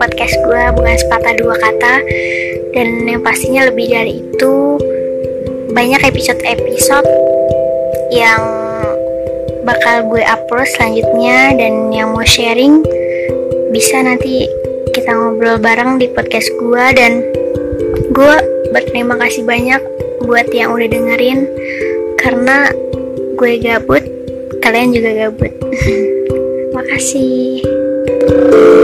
podcast gue bukan sepatah dua kata. Dan yang pastinya lebih dari itu banyak episode-episode yang bakal gue upload selanjutnya dan yang mau sharing bisa nanti kita ngobrol bareng di podcast gue dan gue berterima kasih banyak buat yang udah dengerin karena gue gabut kalian juga gabut. Makasih Música